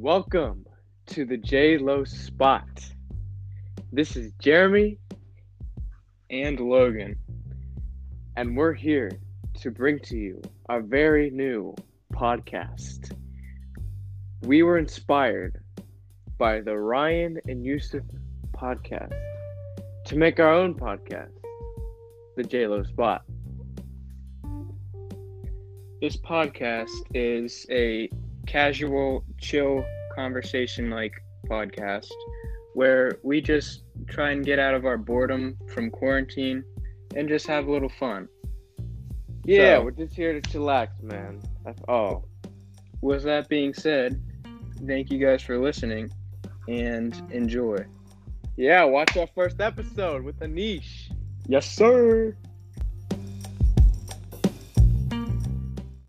Welcome to the JLo Spot. This is Jeremy and Logan. and we're here to bring to you a very new podcast. We were inspired by the Ryan and Yusuf podcast to make our own podcast, the JLo Spot. This podcast is a casual, chill conversation like podcast where we just try and get out of our boredom from quarantine and just have a little fun. Yeah, So- we're just here to chillax, man. That's all. With that being said, thank you guys for listening and enjoy. Yeah, watch our first episode with Anish. Yes, sir.